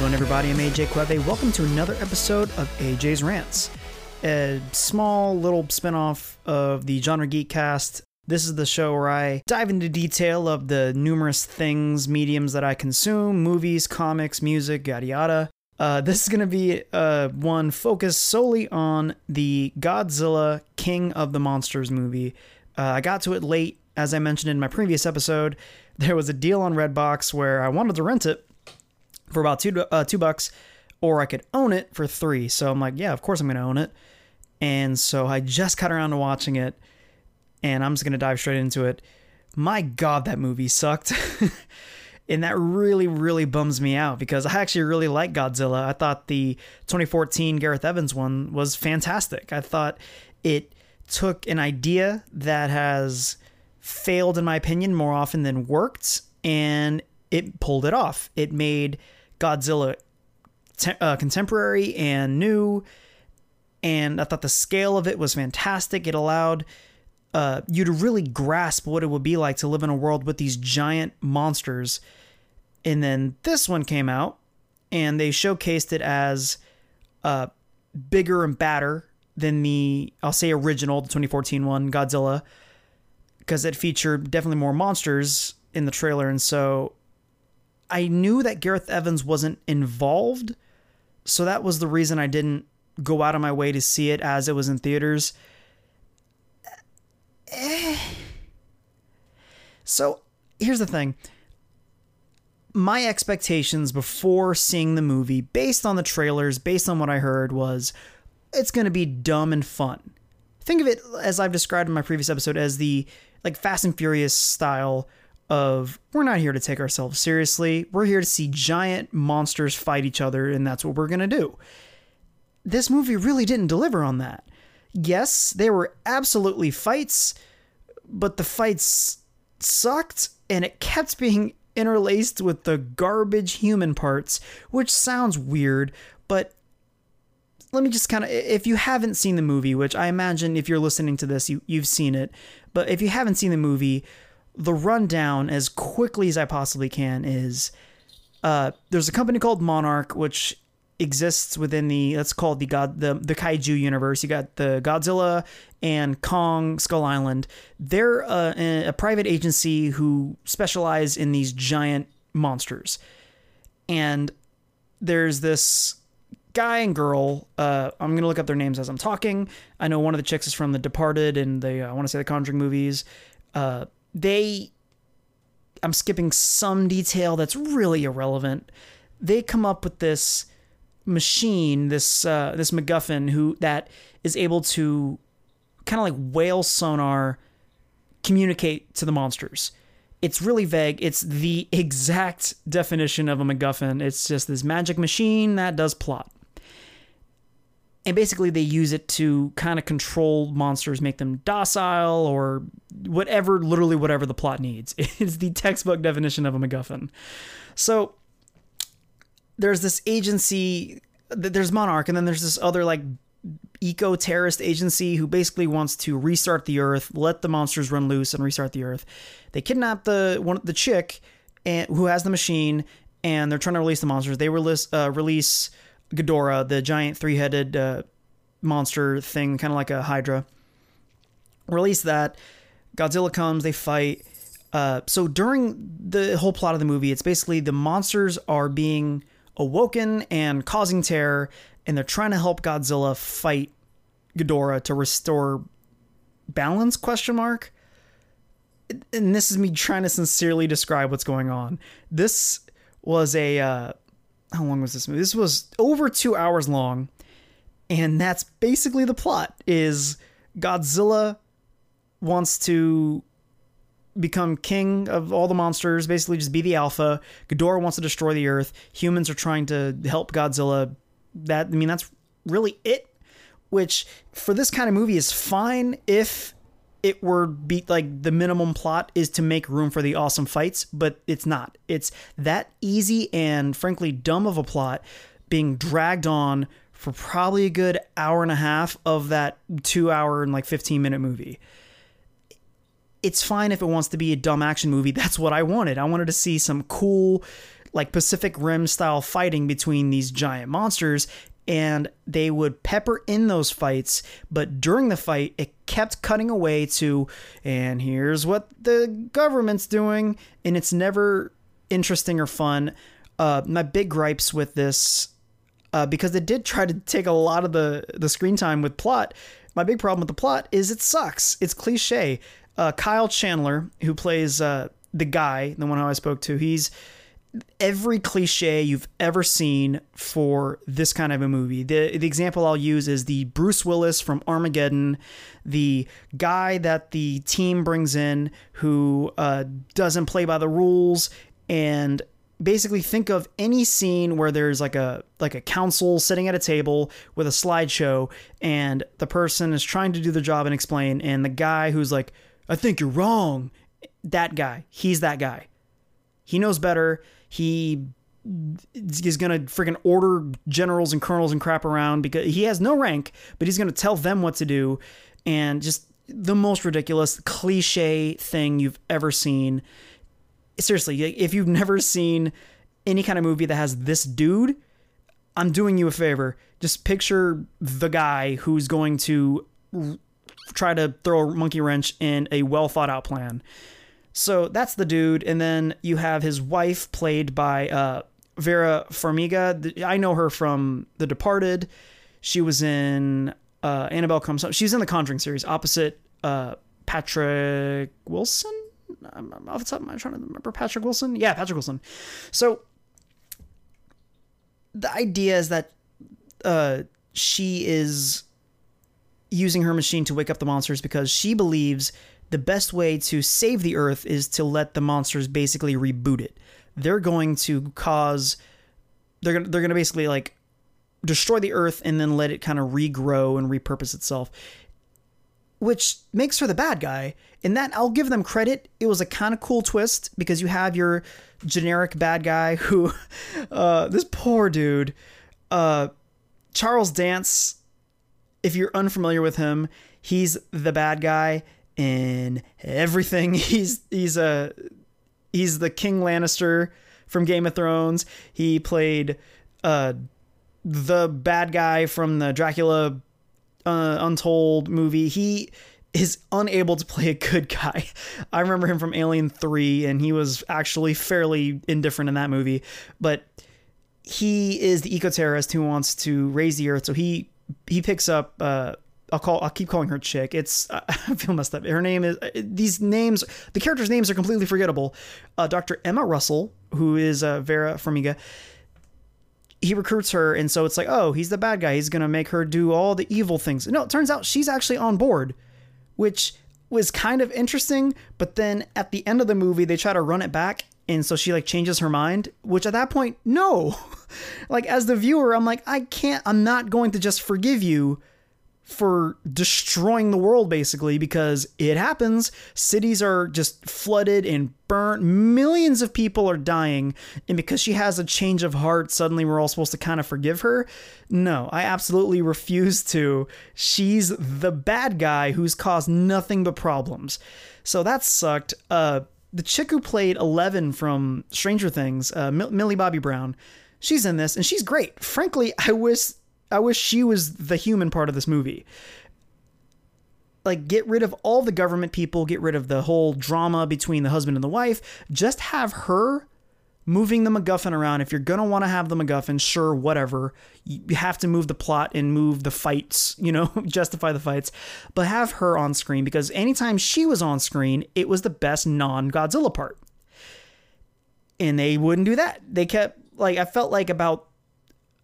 going, everybody? I'm AJ Quebe. Welcome to another episode of AJ's Rants, a small little spinoff of the Genre Geek Cast. This is the show where I dive into detail of the numerous things, mediums that I consume movies, comics, music, yada yada. Uh, this is going to be uh, one focused solely on the Godzilla King of the Monsters movie. Uh, I got to it late, as I mentioned in my previous episode. There was a deal on Redbox where I wanted to rent it for about two uh, two bucks, or I could own it for three. So I'm like, yeah, of course I'm gonna own it. And so I just got around to watching it, and I'm just gonna dive straight into it. My God, that movie sucked. and that really, really bums me out because I actually really like Godzilla. I thought the 2014 Gareth Evans one was fantastic. I thought it took an idea that has failed, in my opinion, more often than worked, and it pulled it off. It made Godzilla te- uh, contemporary and new. And I thought the scale of it was fantastic. It allowed uh, you to really grasp what it would be like to live in a world with these giant monsters. And then this one came out, and they showcased it as uh, bigger and badder than the, I'll say, original, the 2014 one, Godzilla, because it featured definitely more monsters in the trailer. And so I knew that Gareth Evans wasn't involved, so that was the reason I didn't go out of my way to see it as it was in theaters. Eh. So here's the thing. My expectations before seeing the movie, based on the trailers, based on what I heard, was it's going to be dumb and fun. Think of it as I've described in my previous episode as the like Fast and Furious style of we're not here to take ourselves seriously. We're here to see giant monsters fight each other, and that's what we're going to do. This movie really didn't deliver on that. Yes, there were absolutely fights, but the fights sucked, and it kept being interlaced with the garbage human parts, which sounds weird, but let me just kind of if you haven't seen the movie which i imagine if you're listening to this you, you've seen it but if you haven't seen the movie the rundown as quickly as I possibly can is uh, there's a company called Monarch which exists within the that's called the god the the kaiju universe. You got the Godzilla and Kong Skull Island. They're uh, a, a private agency who specialize in these giant monsters. And there's this guy and girl. Uh, I'm gonna look up their names as I'm talking. I know one of the chicks is from The Departed and the uh, I want to say the Conjuring movies. Uh, they I'm skipping some detail that's really irrelevant. They come up with this machine, this uh, this MacGuffin, who that is able to kind of like whale sonar communicate to the monsters. It's really vague. It's the exact definition of a MacGuffin. It's just this magic machine that does plot and basically they use it to kind of control monsters make them docile or whatever literally whatever the plot needs. It's the textbook definition of a macguffin. So there's this agency there's monarch and then there's this other like eco terrorist agency who basically wants to restart the earth let the monsters run loose and restart the earth. They kidnap the one the chick and who has the machine and they're trying to release the monsters. They release uh, release Ghidorah, the giant three headed uh, monster thing, kind of like a Hydra. Release that. Godzilla comes, they fight. Uh, so during the whole plot of the movie, it's basically the monsters are being awoken and causing terror, and they're trying to help Godzilla fight Ghidorah to restore balance? Question mark. And this is me trying to sincerely describe what's going on. This was a uh, how long was this movie? This was over two hours long, and that's basically the plot. Is Godzilla wants to become king of all the monsters, basically just be the alpha. Ghidorah wants to destroy the earth. Humans are trying to help Godzilla. That I mean, that's really it. Which for this kind of movie is fine if it were be like the minimum plot is to make room for the awesome fights, but it's not. It's that easy and frankly dumb of a plot being dragged on for probably a good hour and a half of that two hour and like 15 minute movie. It's fine if it wants to be a dumb action movie. That's what I wanted. I wanted to see some cool, like Pacific Rim style fighting between these giant monsters and they would pepper in those fights but during the fight it kept cutting away to and here's what the government's doing and it's never interesting or fun. Uh, my big gripes with this uh, because it did try to take a lot of the the screen time with plot my big problem with the plot is it sucks. It's cliche. Uh, kyle chandler who plays uh, the guy the one who i spoke to he's every cliche you've ever seen for this kind of a movie. The the example I'll use is the Bruce Willis from Armageddon, the guy that the team brings in who uh, doesn't play by the rules and basically think of any scene where there's like a like a council sitting at a table with a slideshow and the person is trying to do the job and explain and the guy who's like I think you're wrong. That guy. He's that guy. He knows better he is going to freaking order generals and colonels and crap around because he has no rank, but he's going to tell them what to do. And just the most ridiculous cliche thing you've ever seen. Seriously, if you've never seen any kind of movie that has this dude, I'm doing you a favor. Just picture the guy who's going to try to throw a monkey wrench in a well thought out plan. So that's the dude, and then you have his wife, played by uh, Vera Farmiga. I know her from The Departed. She was in uh, Annabelle Comes Home. She's in the Conjuring series, opposite uh, Patrick Wilson. I'm, I'm off the top. I'm trying to remember Patrick Wilson. Yeah, Patrick Wilson. So the idea is that uh, she is using her machine to wake up the monsters because she believes the best way to save the Earth is to let the monsters basically reboot it. They're going to cause they're gonna they're gonna basically like destroy the Earth and then let it kind of regrow and repurpose itself. Which makes her the bad guy. And that I'll give them credit. It was a kind of cool twist because you have your generic bad guy who uh this poor dude, uh Charles Dance, if you're unfamiliar with him, he's the bad guy in everything. He's he's a he's the King Lannister from Game of Thrones. He played uh the bad guy from the Dracula uh, Untold movie. He is unable to play a good guy. I remember him from Alien 3 and he was actually fairly indifferent in that movie, but he is the eco-terrorist who wants to raze the earth. So he he picks up uh, I'll call. I'll keep calling her chick. It's I feel messed up. Her name is these names. The characters' names are completely forgettable. Uh, Dr. Emma Russell, who is uh, Vera Farmiga, he recruits her, and so it's like, oh, he's the bad guy. He's gonna make her do all the evil things. No, it turns out she's actually on board, which was kind of interesting. But then at the end of the movie, they try to run it back, and so she like changes her mind. Which at that point, no, like as the viewer, I'm like, I can't. I'm not going to just forgive you for destroying the world basically because it happens. Cities are just flooded and burnt. Millions of people are dying. And because she has a change of heart, suddenly we're all supposed to kind of forgive her. No, I absolutely refuse to. She's the bad guy who's caused nothing but problems. So that sucked. Uh, the chick who played Eleven from Stranger Things, uh, Millie Bobby Brown, she's in this and she's great. Frankly, I wish I wish she was the human part of this movie. Like, get rid of all the government people, get rid of the whole drama between the husband and the wife. Just have her moving the MacGuffin around. If you're gonna want to have the MacGuffin, sure, whatever. You have to move the plot and move the fights, you know, justify the fights. But have her on screen because anytime she was on screen, it was the best non Godzilla part. And they wouldn't do that. They kept, like, I felt like about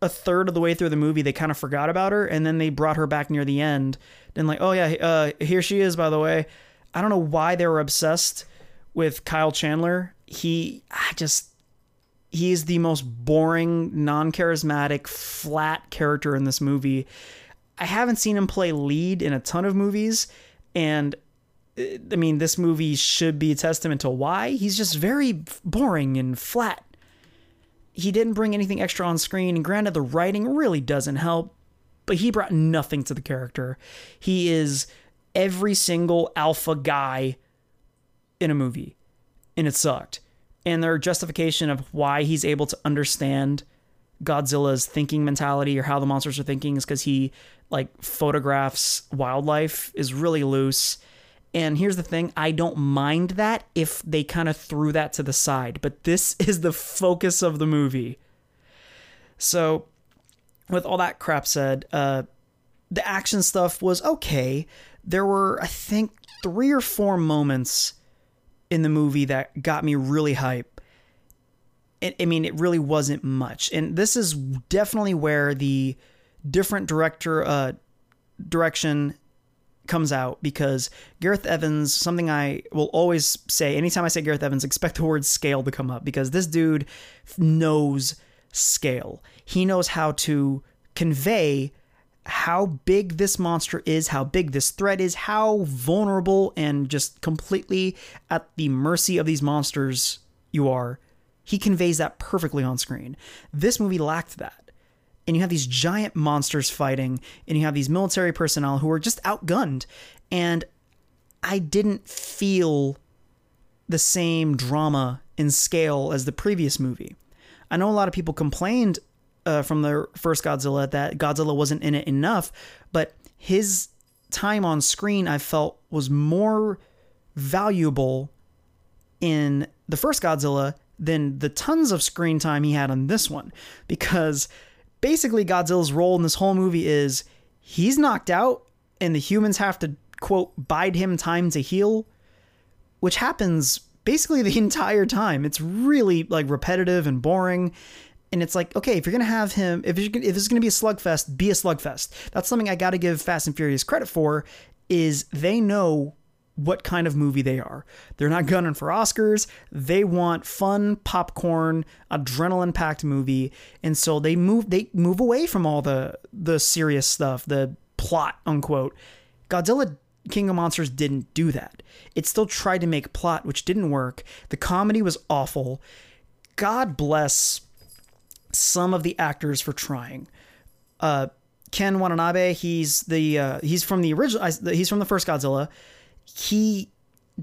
a third of the way through the movie, they kind of forgot about her, and then they brought her back near the end. Then like, oh yeah, uh, here she is. By the way, I don't know why they were obsessed with Kyle Chandler. He, I just, he is the most boring, non-charismatic, flat character in this movie. I haven't seen him play lead in a ton of movies, and uh, I mean, this movie should be a testament to why he's just very boring and flat he didn't bring anything extra on screen, and granted, the writing really doesn't help, but he brought nothing to the character. He is every single alpha guy in a movie, and it sucked. and their justification of why he's able to understand Godzilla's thinking mentality or how the monsters are thinking is because he like photographs wildlife is really loose. And here's the thing I don't mind that if they kind of threw that to the side, but this is the focus of the movie. So, with all that crap said, uh, the action stuff was okay. There were, I think, three or four moments in the movie that got me really hype. It, I mean, it really wasn't much. And this is definitely where the different director uh, direction comes out because Gareth Evans, something I will always say anytime I say Gareth Evans, expect the word scale to come up because this dude knows scale. He knows how to convey how big this monster is, how big this threat is, how vulnerable and just completely at the mercy of these monsters you are. He conveys that perfectly on screen. This movie lacked that. And you have these giant monsters fighting, and you have these military personnel who are just outgunned. And I didn't feel the same drama in scale as the previous movie. I know a lot of people complained uh, from the first Godzilla that Godzilla wasn't in it enough, but his time on screen I felt was more valuable in the first Godzilla than the tons of screen time he had on this one because basically Godzilla's role in this whole movie is he's knocked out and the humans have to quote bide him time to heal which happens basically the entire time. It's really like repetitive and boring. And it's like okay if you're gonna have him if you're, if it's gonna be a slugfest be a slugfest. That's something i gotta give fast and furious credit for is they know what kind of movie they are they're not gunning for oscars they want fun popcorn adrenaline packed movie and so they move they move away from all the the serious stuff the plot unquote godzilla king of monsters didn't do that it still tried to make plot which didn't work the comedy was awful god bless some of the actors for trying. Uh, Ken Watanabe, he's the uh, he's from the original. He's from the first Godzilla. He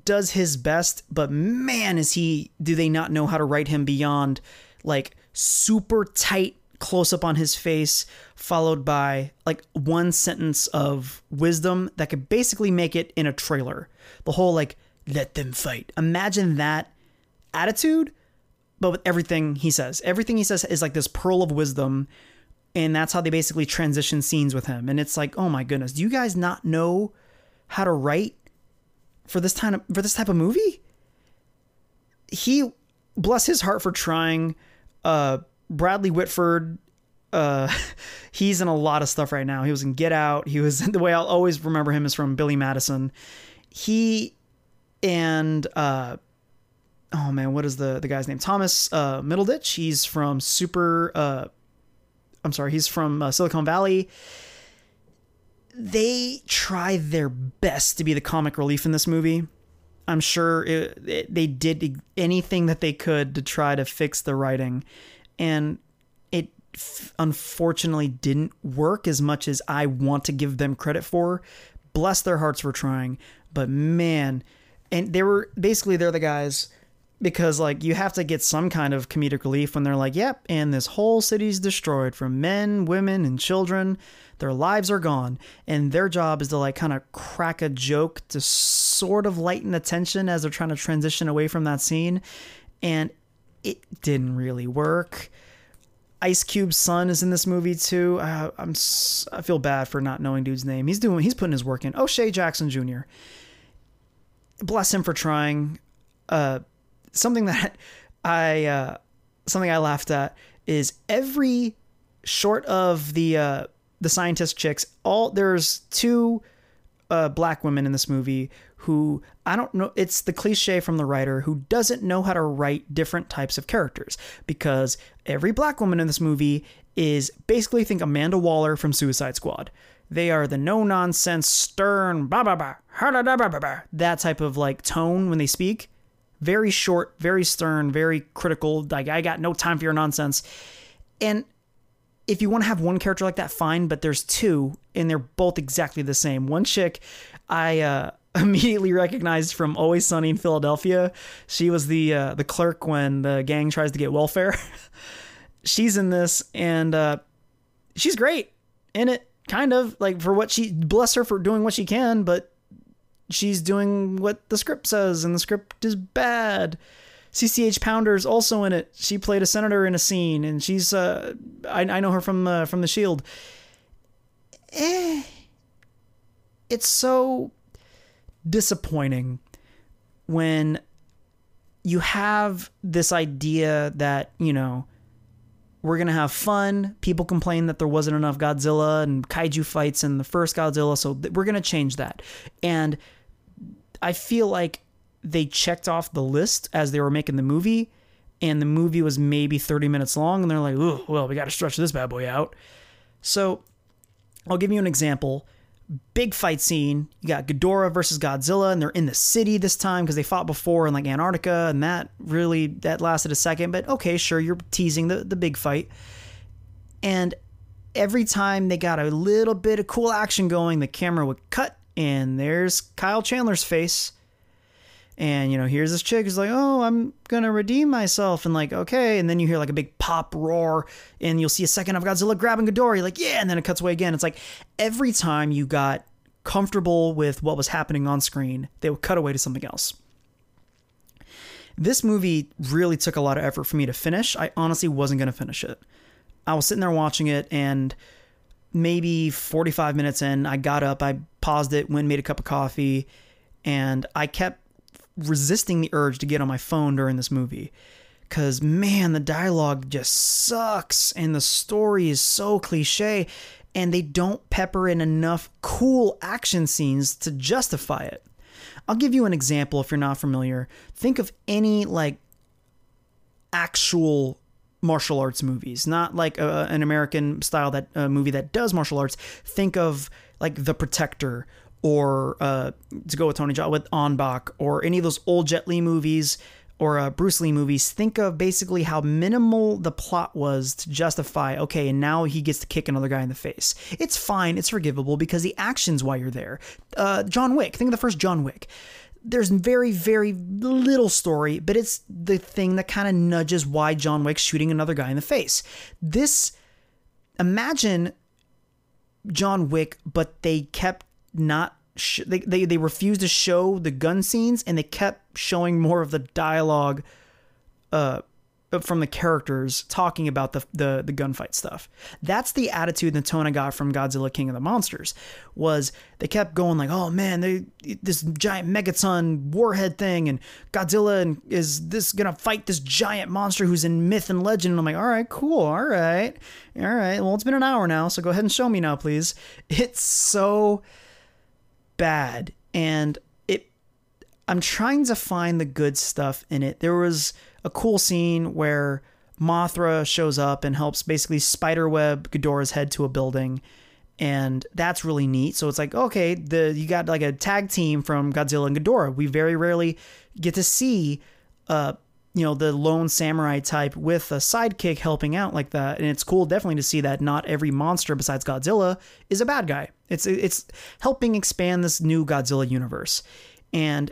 does his best, but man, is he do they not know how to write him beyond like super tight close up on his face, followed by like one sentence of wisdom that could basically make it in a trailer. The whole like let them fight. Imagine that attitude but with everything he says. Everything he says is like this pearl of wisdom. And that's how they basically transition scenes with him. And it's like, oh my goodness, do you guys not know how to write for this time for this type of movie? He bless his heart for trying. Uh, Bradley Whitford, uh, he's in a lot of stuff right now. He was in Get Out. He was the way I'll always remember him is from Billy Madison. He and uh, oh man, what is the the guy's name? Thomas uh, Middleditch. He's from Super. Uh, I'm sorry, he's from uh, Silicon Valley. They try their best to be the comic relief in this movie. I'm sure it, it, they did anything that they could to try to fix the writing, and it f- unfortunately didn't work as much as I want to give them credit for. Bless their hearts for trying, but man, and they were basically they're the guys because like you have to get some kind of comedic relief when they're like, "Yep, and this whole city's destroyed from men, women, and children. Their lives are gone." And their job is to like kind of crack a joke to sort of lighten the tension as they're trying to transition away from that scene. And it didn't really work. Ice Cube's son is in this movie too. Uh, I'm I feel bad for not knowing dude's name. He's doing he's putting his work in. Oh, O'Shea Jackson Jr. Bless him for trying. Uh, something that I uh, something I laughed at is every short of the uh, the scientist chicks. All there's two uh, black women in this movie who I don't know. It's the cliche from the writer who doesn't know how to write different types of characters because every black woman in this movie is basically think Amanda Waller from Suicide Squad. They are the no nonsense, stern, bah, bah, bah, that type of like tone when they speak very short, very stern, very critical. Like, I got no time for your nonsense. And if you want to have one character like that, fine, but there's two, and they're both exactly the same. One chick, I, uh, immediately recognized from Always Sunny in Philadelphia. She was the uh, the clerk when the gang tries to get welfare. she's in this, and uh, she's great in it. Kind of like for what she bless her for doing what she can, but she's doing what the script says, and the script is bad. CCH Pounder's also in it. She played a senator in a scene, and she's uh, I, I know her from uh, from The Shield. Eh, it's so disappointing when you have this idea that you know we're gonna have fun. People complain that there wasn't enough Godzilla and kaiju fights in the first Godzilla, so th- we're gonna change that. And I feel like they checked off the list as they were making the movie, and the movie was maybe 30 minutes long, and they're like, "Oh, well, we got to stretch this bad boy out." So, I'll give you an example. Big fight scene. You got Ghidorah versus Godzilla, and they're in the city this time because they fought before in like Antarctica, and that really that lasted a second. But okay, sure, you're teasing the the big fight, and every time they got a little bit of cool action going, the camera would cut, and there's Kyle Chandler's face and you know here's this chick who's like oh i'm gonna redeem myself. And like okay. And then you hear like a big pop roar and you'll see a second of godzilla grabbing Ghidorah. Like yeah. And then it cuts away again. It's like every time you got comfortable with what was happening on screen they would cut away to something else. This movie really took a lot of effort for me to finish. I honestly wasn't gonna finish it. I was sitting there watching it and maybe 45 minutes in i got up i paused it went made a cup of coffee and i kept resisting the urge to get on my phone during this movie. Because man the dialogue just sucks and the story is so cliche and they don't pepper in enough cool action scenes to justify it. I'll give you an example if you're not familiar. Think of any like actual martial arts movies not like a, an american style that uh, movie that does martial arts. Think of like the protector or uh, to go with Tony Jaa with Ong-Bak or any of those old Jet Li movies or uh, Bruce Lee movies, think of basically how minimal the plot was to justify, okay, and now he gets to kick another guy in the face. It's fine, it's forgivable because the action's why you're there. Uh, John Wick, think of the first John Wick. There's very, very little story, but it's the thing that kind of nudges why John Wick's shooting another guy in the face. This, imagine John Wick, but they kept not sh- they, they they refused to show the gun scenes and they kept showing more of the dialogue uh from the characters talking about the, the the gunfight stuff. That's the attitude and the tone I got from Godzilla King of the Monsters was they kept going like, "Oh man, they this giant megaton warhead thing and Godzilla and is this to fight this giant monster who's in myth and legend?" And I'm like, "All right, cool. All right. All right. Well, it's been an hour now, so go ahead and show me now, please." It's so bad and it I'm trying to find the good stuff in it. There was a cool scene where Mothra shows up and helps basically spiderweb Ghidorah's head to a building and that's really neat. So it's like, okay, the you got like a tag team from Godzilla and Ghidorah. We very rarely get to see uh you know the lone samurai type with a sidekick helping out like that and it's cool definitely to see that not every monster besides Godzilla is a bad guy it's it's helping expand this new Godzilla universe and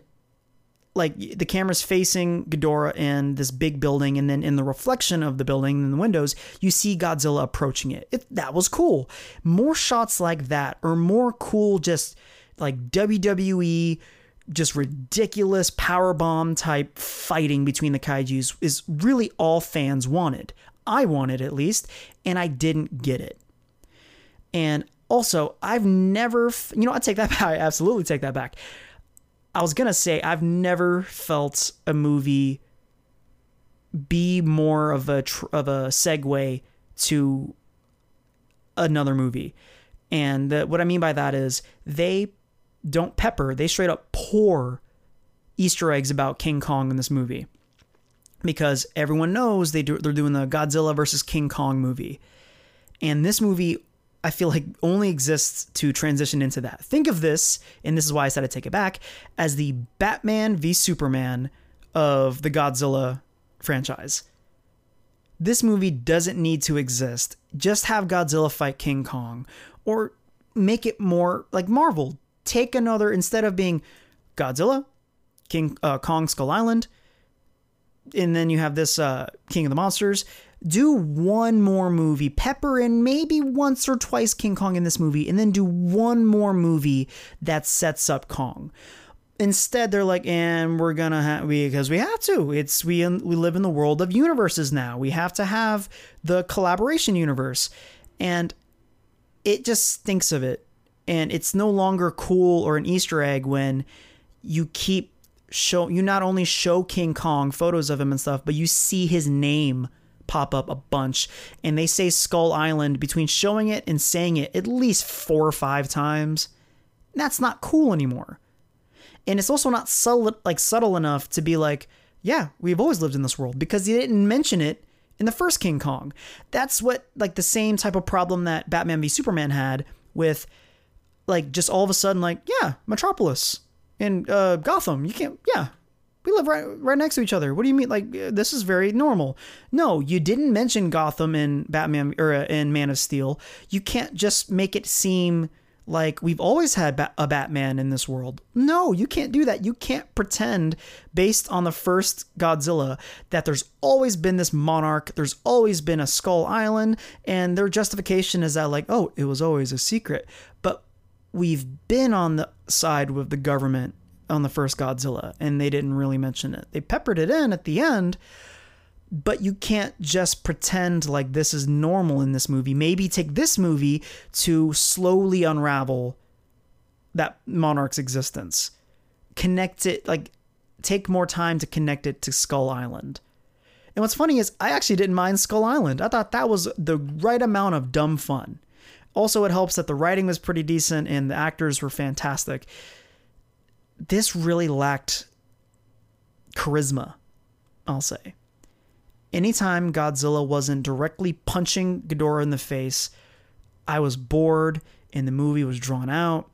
like the camera's facing Ghidorah in this big building, and then in the reflection of the building in the windows, you see Godzilla approaching it. it. That was cool. More shots like that, or more cool, just like WWE just ridiculous power bomb type fighting between the kaijus is really all fans wanted. I wanted at least, and I didn't get it. And also, I've never, you know, I take that back. I absolutely take that back. I was gonna say I've never felt a movie be more of a tr- of a segue to another movie, and the, what I mean by that is they don't pepper, they straight up pour Easter eggs about King Kong in this movie. Because everyone knows they do, they're doing the Godzilla versus King Kong movie. And this movie, I feel like, only exists to transition into that. Think of this, and this is why I said I take it back, as the Batman v Superman of the Godzilla franchise. This movie doesn't need to exist. Just have Godzilla fight King Kong. Or make it more like Marvel take another instead of being Godzilla, King uh, Kong Skull Island, and then you have this uh, King of the Monsters. Do one more movie, pepper in maybe once or twice King Kong in this movie, and then do one more movie that sets up Kong. Instead, they're like, and we're gonna have because we have to. It's we we live in the world of universes now. We have to have the collaboration universe, and it just stinks of it. And it's no longer cool or an Easter egg when you keep show you not only show King Kong photos of him and stuff, but you see his name pop up a bunch and they say Skull Island between showing it and saying it at least 4 or 5 times. That's not cool anymore. And it's also not subtle like subtle enough to be like, yeah, we've always lived in this world because they didn't mention it in the first King Kong. That's what like the same type of problem that Batman v Superman had with like just all of a sudden like, yeah, Metropolis and uh, Gotham. You can't yeah, we live right right next to each other. What do you mean? Like this is very normal. No, you didn't mention Gotham in Batman or uh, in Man of Steel. You can't just make it seem like we've always had ba- a Batman in this world. No, you can't do that. You can't pretend based on the first Godzilla that there's always been this monarch, there's always been a Skull Island, and their justification is that like, oh, it was always a secret. But we've been on the side with the government on the first Godzilla, and they didn't really mention it. They peppered it in at the end, but you can't just pretend like this is normal in this movie. Maybe take this movie to slowly unravel that monarch's existence. Connect it, like, take more time to connect it to Skull Island. And what's funny is, I actually didn't mind Skull Island. I thought that was the right amount of dumb fun. Also, it helps that the writing was pretty decent and the actors were fantastic this really lacked charisma, I'll say. Anytime Godzilla wasn't directly punching Ghidorah in the face, I was bored and the movie was drawn out.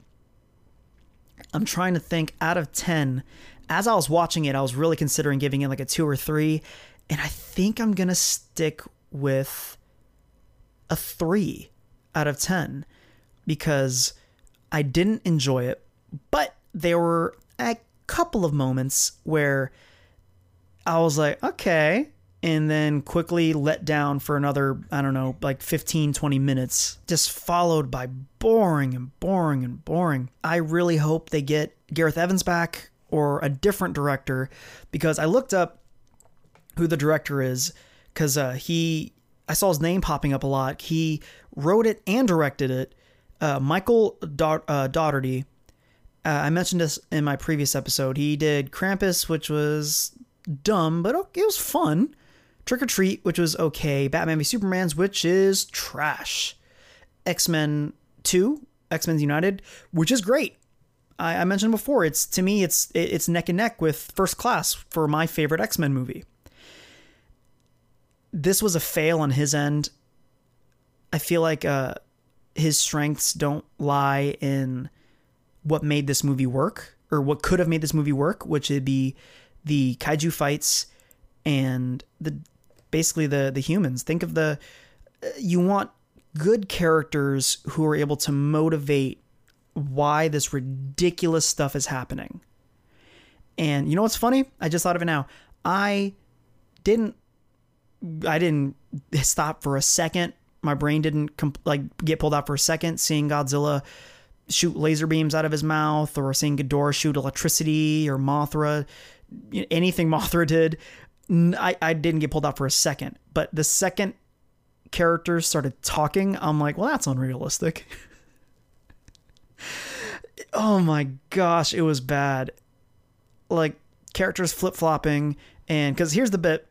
I'm trying to think out of 10. As I was watching it, I was really considering giving it like a 2 or 3, and I think I'm going to stick with a 3 out of 10 because I didn't enjoy it, but there were a couple of moments where I was like, okay, and then quickly let down for another, I don't know, like 15, 20 minutes, just followed by boring and boring and boring. I really hope they get Gareth Evans back or a different director because I looked up who the director is because uh, he, I saw his name popping up a lot. He wrote it and directed it. Uh, Michael da- uh, Dougherty uh, I mentioned this in my previous episode. He did Krampus, which was dumb, but it was fun. Trick or Treat, which was okay. Batman v Superman's, which is trash. X Men 2, X Men's United, which is great. I, I, mentioned before, it's to me, it's it's neck and neck with First Class for my favorite X Men movie. This was a fail on his end. I feel like uh, his strengths don't lie in what made this movie work or what could have made this movie work, which would be the kaiju fights and the basically the the humans. Think of the uh, you want good characters who are able to motivate why this ridiculous stuff is happening. And you know what's funny? I just thought of it now. I didn't I didn't stop for a second. My brain didn't comp- like get pulled out for a second seeing Godzilla shoot laser beams out of his mouth or seeing Ghidorah shoot electricity or Mothra, anything Mothra did. I, I didn't get pulled out for a second. But the second characters started talking, I'm like, well, that's unrealistic. oh my gosh, it was bad. Like characters flip flopping, and because here's the bit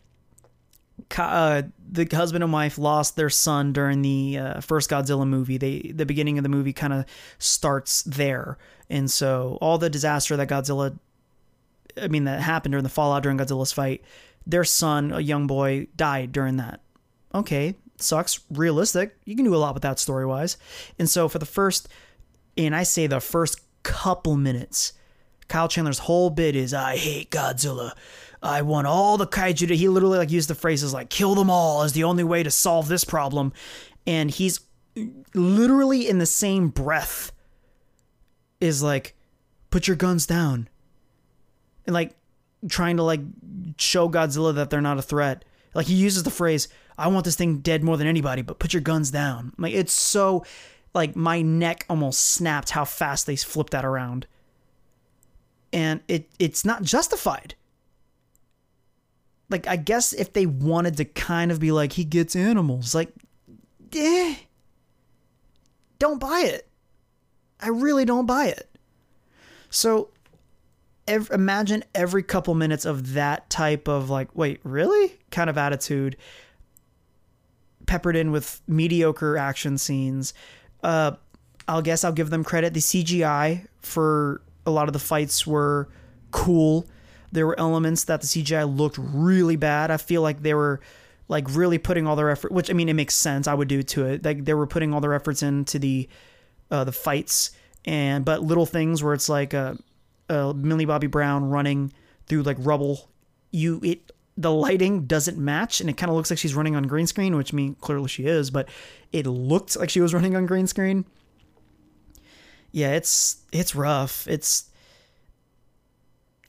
uh, the husband and wife lost their son during the uh, first Godzilla movie. They the beginning of the movie kind of starts there, and so all the disaster that Godzilla, I mean, that happened during the fallout during Godzilla's fight, their son, a young boy, died during that. Okay, sucks. Realistic. You can do a lot with that story wise, and so for the first, and I say the first couple minutes, Kyle Chandler's whole bit is I hate Godzilla. I want all the kaiju to. He literally like used the phrases like "kill them all" is the only way to solve this problem, and he's literally in the same breath is like, "Put your guns down. and like trying to like show Godzilla that they're not a threat. Like he uses the phrase, "I want this thing dead more than anybody, but put your guns down." Like it's so like my neck almost snapped how fast they flipped that around. And it it's not justified. Like I guess if they wanted to kind of be like he gets animals, like eh, don't buy it. I really don't buy it. So imagine every couple minutes of that type of like, wait, really? kind of attitude peppered in with mediocre action scenes. Uh, I'll guess I'll give them credit. The CGI for a lot of the fights were cool. There were elements that the CGI looked really bad. I feel like they were like really putting all their effort, which I mean, it makes sense. I would do to it. Like they were putting all their efforts into the uh, the fights, and but little things where it's like a, a Millie Bobby Brown running through like rubble. You it the lighting doesn't match, and it kind of looks like she's running on green screen, which I mean clearly she is, but it looked like she was running on green screen. Yeah, it's it's rough. It's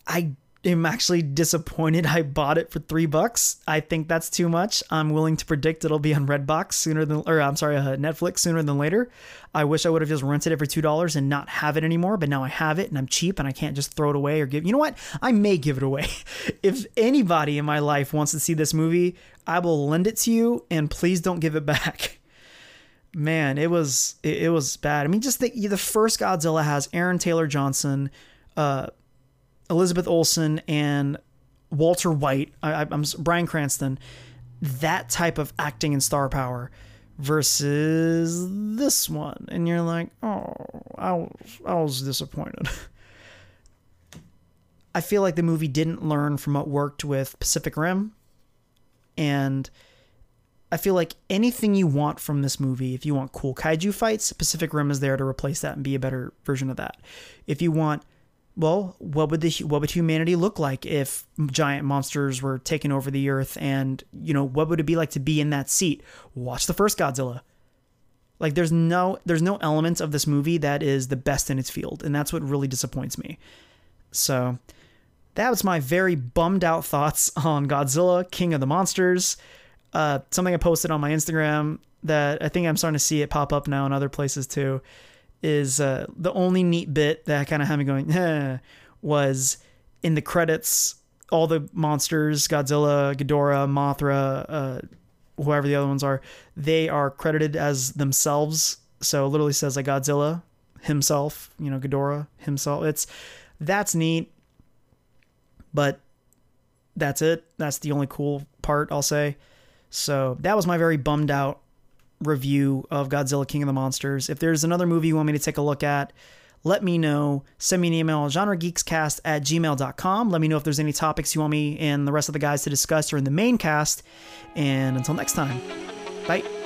I am actually disappointed I bought it for three bucks. I think that's too much. I'm willing to predict it'll be on Redbox sooner than, or I'm sorry, uh, Netflix sooner than later. I wish I would have just rented it for two dollars and not have it anymore. But now I have it and I'm cheap and I can't just throw it away or give. You know what? I may give it away. if anybody in my life wants to see this movie, I will lend it to you and please don't give it back. Man, it was it, it was bad. I mean, just think the first Godzilla has Aaron Taylor Johnson. Uh, Elizabeth Olsen and Walter White, I, am Bryan Cranston, that type of acting and star power versus this one, and you're like, oh, I was, I was disappointed. I feel like the movie didn't learn from what worked with Pacific Rim, and I feel like anything you want from this movie, if you want cool kaiju fights, Pacific Rim is there to replace that and be a better version of that. If you want well, what would the what would humanity look like if giant monsters were taking over the earth? And you know, what would it be like to be in that seat? Watch the first Godzilla. Like, there's no there's no element of this movie that is the best in its field, and that's what really disappoints me. So, that was my very bummed out thoughts on Godzilla, King of the Monsters. Uh, something I posted on my Instagram that I think I'm starting to see it pop up now in other places too is uh, the only neat bit that kind of had me going eh, was in the credits all the monsters godzilla ghidorah mothra uh, whoever the other ones are they are credited as themselves. So it literally says like godzilla himself you know ghidorah himself. It's that's neat but that's it. That's the only cool part i'll say. So that was my very bummed out review of Godzilla King of the Monsters. If there's another movie you want me to take a look at, let me know. Send me an email, genregeekscast at gmail.com. Let me know if there's any topics you want me and the rest of the guys to discuss or in the main cast. And until next time, bye.